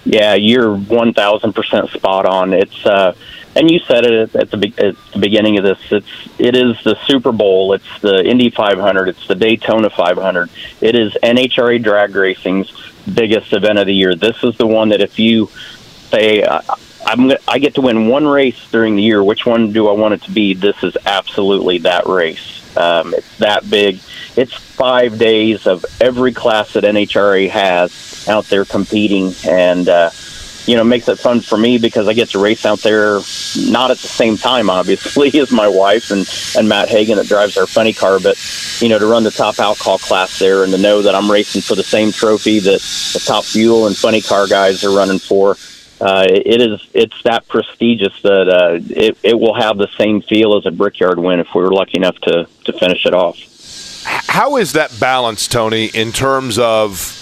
Yeah, you're 1,000% spot on. It's, uh, and you said it at the, at the beginning of this. It's it is the Super Bowl. It's the Indy 500. It's the Daytona 500. It is NHRA drag racing's biggest event of the year. This is the one that if you say I'm I get to win one race during the year. Which one do I want it to be? This is absolutely that race. Um, it's that big. It's five days of every class that NHRA has out there competing, and uh, you know makes it fun for me because I get to race out there not at the same time, obviously, as my wife and and Matt Hagan that drives our funny car, but you know to run the top alcohol class there and to know that I'm racing for the same trophy that the top fuel and funny car guys are running for uh, it is it's that prestigious that uh, it, it will have the same feel as a brickyard win if we were lucky enough to, to finish it off. How is that balance, Tony, in terms of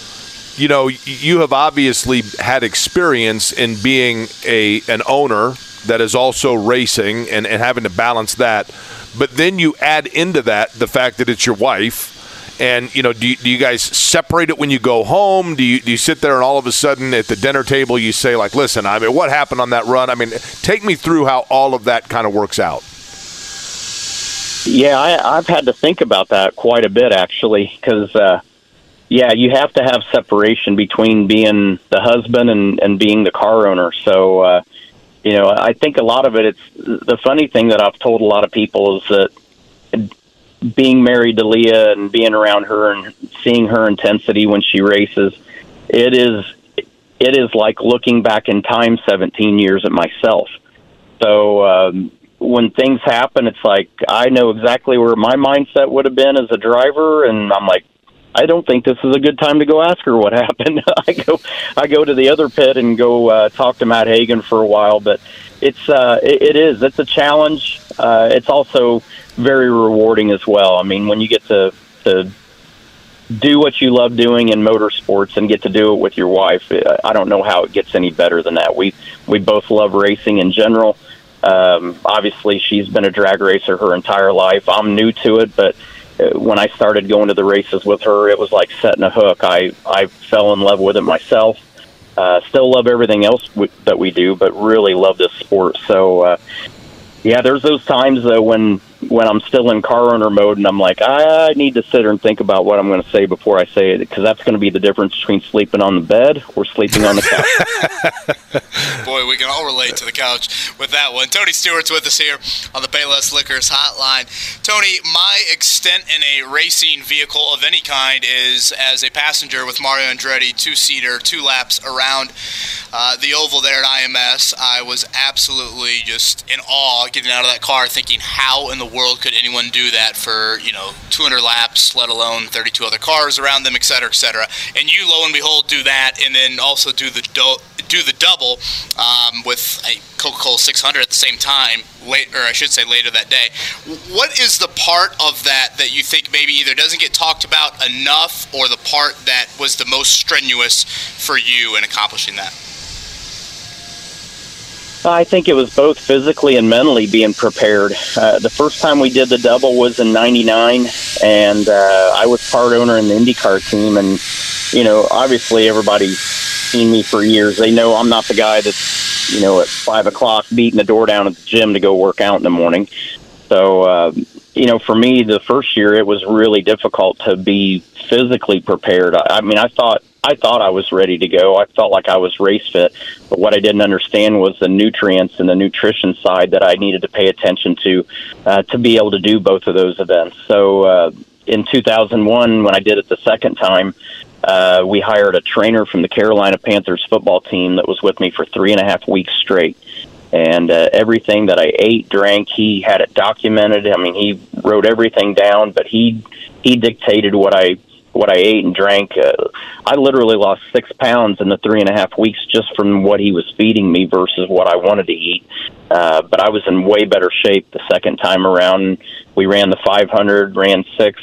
you know you have obviously had experience in being a an owner that is also racing and, and having to balance that, but then you add into that the fact that it's your wife and you know, do you, do you guys separate it when you go home? Do you do you sit there and all of a sudden at the dinner table you say like, "Listen, I mean, what happened on that run?" I mean, take me through how all of that kind of works out. Yeah, I, I've had to think about that quite a bit actually, because uh, yeah, you have to have separation between being the husband and and being the car owner. So. Uh, you know, I think a lot of it. It's the funny thing that I've told a lot of people is that being married to Leah and being around her and seeing her intensity when she races, it is it is like looking back in time 17 years at myself. So um, when things happen, it's like I know exactly where my mindset would have been as a driver, and I'm like, I don't think this is a good time to go ask her what happened. I go, I go to the other pit and go uh, talk to Matt Hagan for a while, but it's uh, it, it is it's a challenge. Uh, it's also very rewarding as well. I mean, when you get to to do what you love doing in motorsports and get to do it with your wife, I don't know how it gets any better than that. We we both love racing in general. Um, obviously, she's been a drag racer her entire life. I'm new to it, but uh, when I started going to the races with her, it was like setting a hook. I I fell in love with it myself. Uh, still love everything else w- that we do, but really love this sport. So, uh, yeah, there's those times though when when I'm still in car owner mode and I'm like, I need to sit here and think about what I'm going to say before I say it because that's going to be the difference between sleeping on the bed or sleeping on the couch. Boy, we can all relate to the couch with that one. Tony Stewart's with us here on the Payless Liquors hotline. Tony, my extent in a racing vehicle of any kind is as a passenger with Mario Andretti, two seater, two laps around uh, the oval there at IMS. I was absolutely just in awe getting out of that car thinking, how in the world could anyone do that for, you know, 200 laps, let alone 32 other cars around them, et cetera, et cetera. And you, lo and behold, do that and then also do the do- do the double um, with a Coca-Cola 600 at the same time, late, or I should say later that day. What is the part of that that you think maybe either doesn't get talked about enough, or the part that was the most strenuous for you in accomplishing that? I think it was both physically and mentally being prepared. Uh, the first time we did the double was in '99, and uh, I was part owner in the IndyCar team. And you know, obviously, everybody's seen me for years. They know I'm not the guy that's you know at five o'clock beating the door down at the gym to go work out in the morning. So, uh, you know, for me, the first year it was really difficult to be physically prepared. I, I mean, I thought I thought I was ready to go. I felt like I was race fit, but what I didn't understand was the nutrients and the nutrition side that I needed to pay attention to uh, to be able to do both of those events. So uh, in 2001, when I did it the second time, uh, we hired a trainer from the Carolina Panthers football team that was with me for three and a half weeks straight. And uh, everything that I ate, drank, he had it documented. I mean, he wrote everything down, but he he dictated what I what I ate and drank. Uh, I literally lost six pounds in the three and a half weeks just from what he was feeding me versus what I wanted to eat. Uh, but I was in way better shape the second time around. We ran the 500, ran six,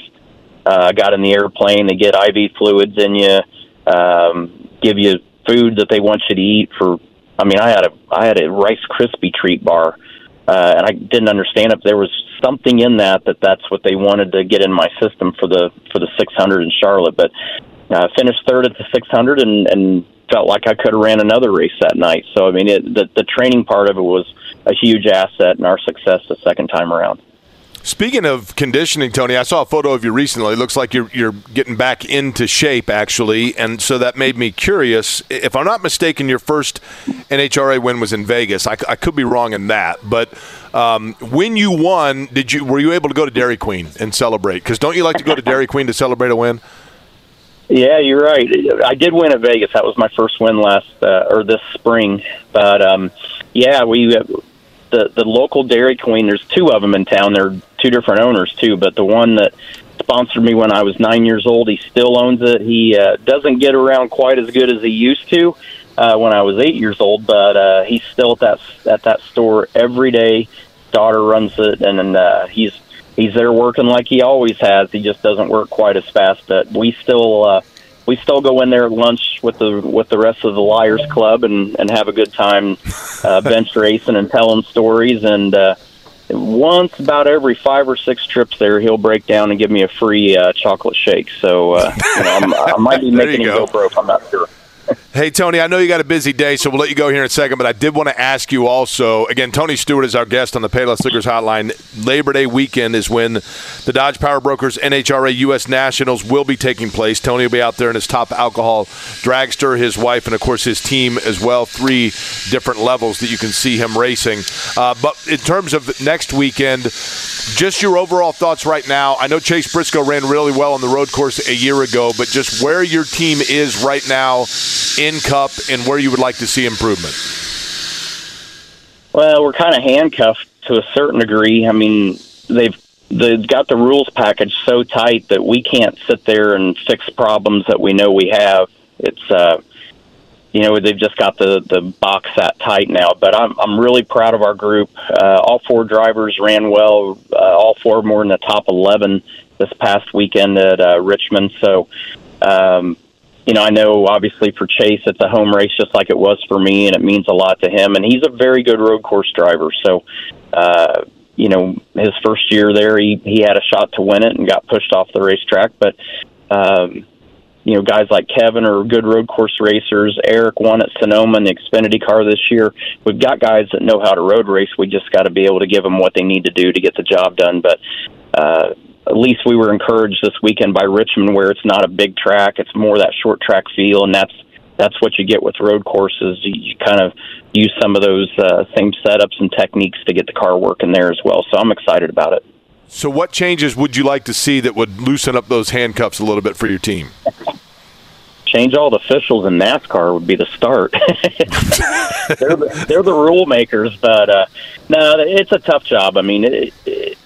uh, got in the airplane. They get IV fluids in you, um, give you food that they want you to eat for. I mean, I had a I had a Rice Krispie treat bar, uh, and I didn't understand if there was something in that that that's what they wanted to get in my system for the for the 600 in Charlotte. But uh, finished third at the 600 and and felt like I could have ran another race that night. So I mean, it, the the training part of it was a huge asset in our success the second time around. Speaking of conditioning, Tony, I saw a photo of you recently. It looks like you're you're getting back into shape, actually, and so that made me curious. If I'm not mistaken, your first NHRA win was in Vegas. I, I could be wrong in that, but um, when you won, did you were you able to go to Dairy Queen and celebrate? Because don't you like to go to Dairy Queen to celebrate a win? Yeah, you're right. I did win at Vegas. That was my first win last uh, or this spring. But um, yeah, we the the local Dairy Queen. There's two of them in town. They're two different owners too. But the one that sponsored me when I was nine years old, he still owns it. He uh, doesn't get around quite as good as he used to uh, when I was eight years old, but uh, he's still at that at that store every day. Daughter runs it, and uh, he's he's there working like he always has. He just doesn't work quite as fast, but we still. Uh, we still go in there at lunch with the with the rest of the Liars Club and and have a good time, uh, bench racing and telling stories. And uh, once about every five or six trips there, he'll break down and give me a free uh, chocolate shake. So uh, you know, I'm, I might be making him go. go broke. I'm not sure. Hey, Tony, I know you got a busy day, so we'll let you go here in a second, but I did want to ask you also again, Tony Stewart is our guest on the Payless Liquors Hotline. Labor Day weekend is when the Dodge Power Brokers NHRA U.S. Nationals will be taking place. Tony will be out there in his top alcohol dragster, his wife, and of course his team as well. Three different levels that you can see him racing. Uh, but in terms of next weekend, just your overall thoughts right now. I know Chase Briscoe ran really well on the road course a year ago, but just where your team is right now Cup and where you would like to see improvement. Well, we're kind of handcuffed to a certain degree. I mean, they've they've got the rules package so tight that we can't sit there and fix problems that we know we have. It's uh, you know they've just got the the box that tight now. But I'm I'm really proud of our group. Uh, all four drivers ran well. Uh, all four more in the top eleven this past weekend at uh, Richmond. So. Um, you know, I know obviously for Chase, it's a home race just like it was for me, and it means a lot to him. And he's a very good road course driver. So, uh, you know, his first year there, he he had a shot to win it and got pushed off the racetrack. But, um, you know, guys like Kevin are good road course racers. Aric won at Sonoma in the Xfinity car this year. We've got guys that know how to road race. We just got to be able to give them what they need to do to get the job done. But uh, at least we were encouraged this weekend by Richmond, where it's not a big track; it's more that short track feel, and that's that's what you get with road courses. You, you kind of use some of those uh, same setups and techniques to get the car working there as well. So I'm excited about it. So, what changes would you like to see that would loosen up those handcuffs a little bit for your team? Change all the officials in NASCAR would be the start. they're, the, they're the rule makers, but uh, no, it's a tough job. I mean, it, it,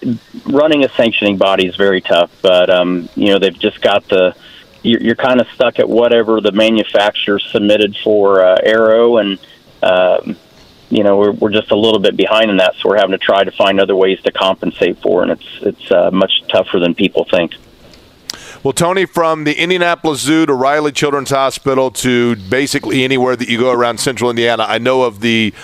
running a sanctioning body is very tough, but um, you know they've just got the you're, you're kind of stuck at whatever the manufacturer submitted for uh, Aero, and um, you know we're we're just a little bit behind in that, so we're having to try to find other ways to compensate for, and it's it's uh, much tougher than people think. Well, Tony, from the Indianapolis Zoo to Riley Children's Hospital to basically anywhere that you go around central Indiana, I know of the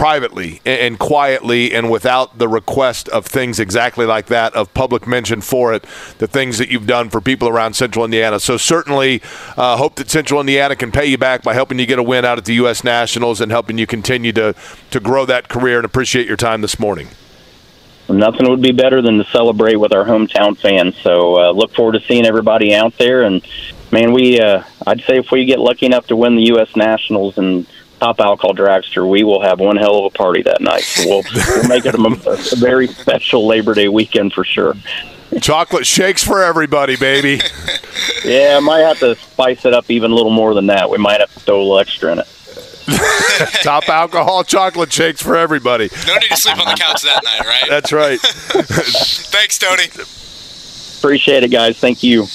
privately and quietly and without the request of things exactly like that of public mention for it the things that you've done for people around central indiana. So certainly uh, hope that central indiana can pay you back by helping you get a win out at the u.s nationals and helping you continue to, to grow that career and appreciate your time this morning. Nothing would be better than to celebrate with our hometown fans. So uh, look forward to seeing everybody out there. And man we uh, i'd say if we get lucky enough to win the u.s nationals and Top Alcohol Dragster, we will have one hell of a party that night. So we'll, we'll make it a, a very special Labor Day weekend for sure. Chocolate shakes for everybody, baby. yeah, I might have to spice it up even a little more than that. We might have to throw a little extra in it. Top alcohol chocolate shakes for everybody. No need to sleep on the couch that night, right? That's right. Thanks, Tony. Appreciate it, guys. Thank you.